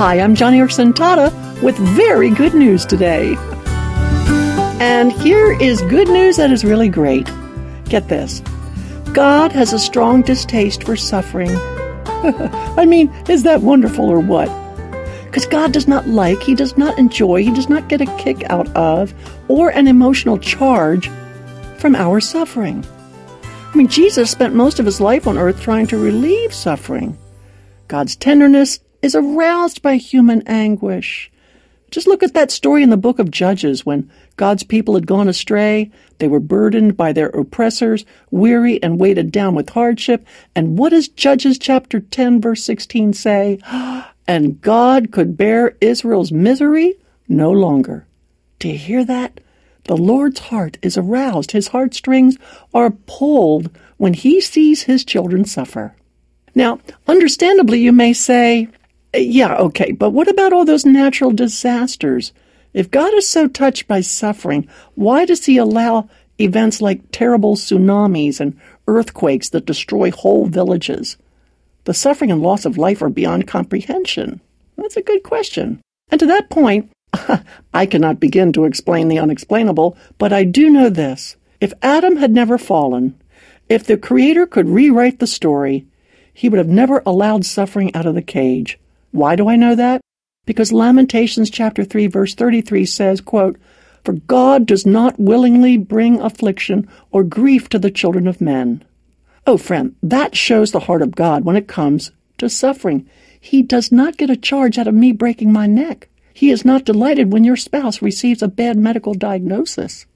Hi, I'm Joni Tada with very good news today. And here is good news that is really great. Get this God has a strong distaste for suffering. I mean, is that wonderful or what? Because God does not like, He does not enjoy, He does not get a kick out of, or an emotional charge from our suffering. I mean, Jesus spent most of his life on earth trying to relieve suffering. God's tenderness is aroused by human anguish. Just look at that story in the book of Judges when God's people had gone astray. They were burdened by their oppressors, weary and weighted down with hardship. And what does Judges chapter 10 verse 16 say? And God could bear Israel's misery no longer. Do you hear that? The Lord's heart is aroused. His heartstrings are pulled when he sees his children suffer. Now, understandably, you may say, yeah, okay, but what about all those natural disasters? If God is so touched by suffering, why does he allow events like terrible tsunamis and earthquakes that destroy whole villages? The suffering and loss of life are beyond comprehension. That's a good question. And to that point, I cannot begin to explain the unexplainable, but I do know this. If Adam had never fallen, if the Creator could rewrite the story, he would have never allowed suffering out of the cage. Why do I know that? Because Lamentations chapter 3 verse 33 says, quote, For God does not willingly bring affliction or grief to the children of men. Oh, friend, that shows the heart of God when it comes to suffering. He does not get a charge out of me breaking my neck. He is not delighted when your spouse receives a bad medical diagnosis.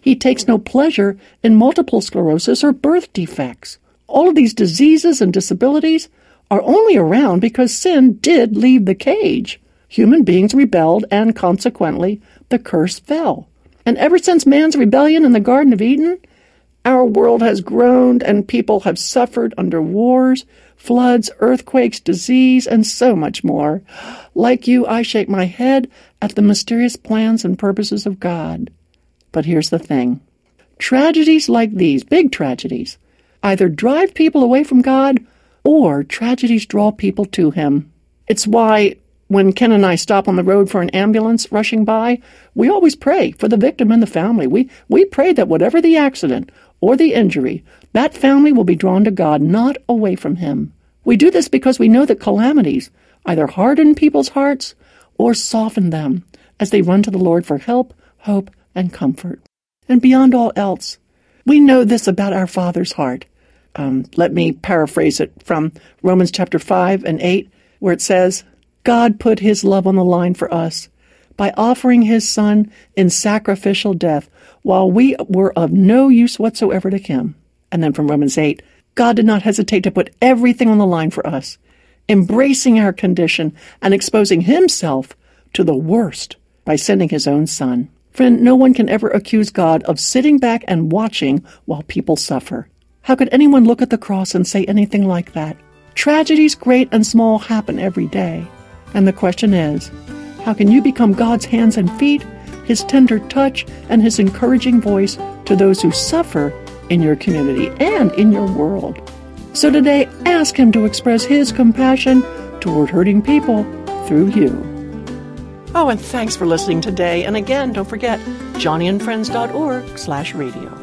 He takes no pleasure in multiple sclerosis or birth defects. All of these diseases and disabilities are only around because sin did leave the cage. Human beings rebelled, and consequently, the curse fell. And ever since man's rebellion in the Garden of Eden, our world has groaned, and people have suffered under wars, floods, earthquakes, disease, and so much more. Like you, I shake my head at the mysterious plans and purposes of God. But here's the thing tragedies like these, big tragedies, either drive people away from God or tragedies draw people to him. It's why when Ken and I stop on the road for an ambulance rushing by, we always pray for the victim and the family. We, we pray that whatever the accident or the injury, that family will be drawn to God, not away from Him. We do this because we know that calamities either harden people's hearts or soften them as they run to the Lord for help, hope, and comfort. And beyond all else, we know this about our Father's heart um, let me paraphrase it from Romans chapter 5 and 8, where it says, God put his love on the line for us by offering his Son in sacrificial death while we were of no use whatsoever to him. And then from Romans 8, God did not hesitate to put everything on the line for us, embracing our condition and exposing himself to the worst by sending his own Son. Friend, no one can ever accuse God of sitting back and watching while people suffer. How could anyone look at the cross and say anything like that? Tragedies, great and small, happen every day. And the question is how can you become God's hands and feet, His tender touch, and His encouraging voice to those who suffer in your community and in your world? So today, ask Him to express His compassion toward hurting people through you. Oh, and thanks for listening today. And again, don't forget, joniandfriends.org slash radio.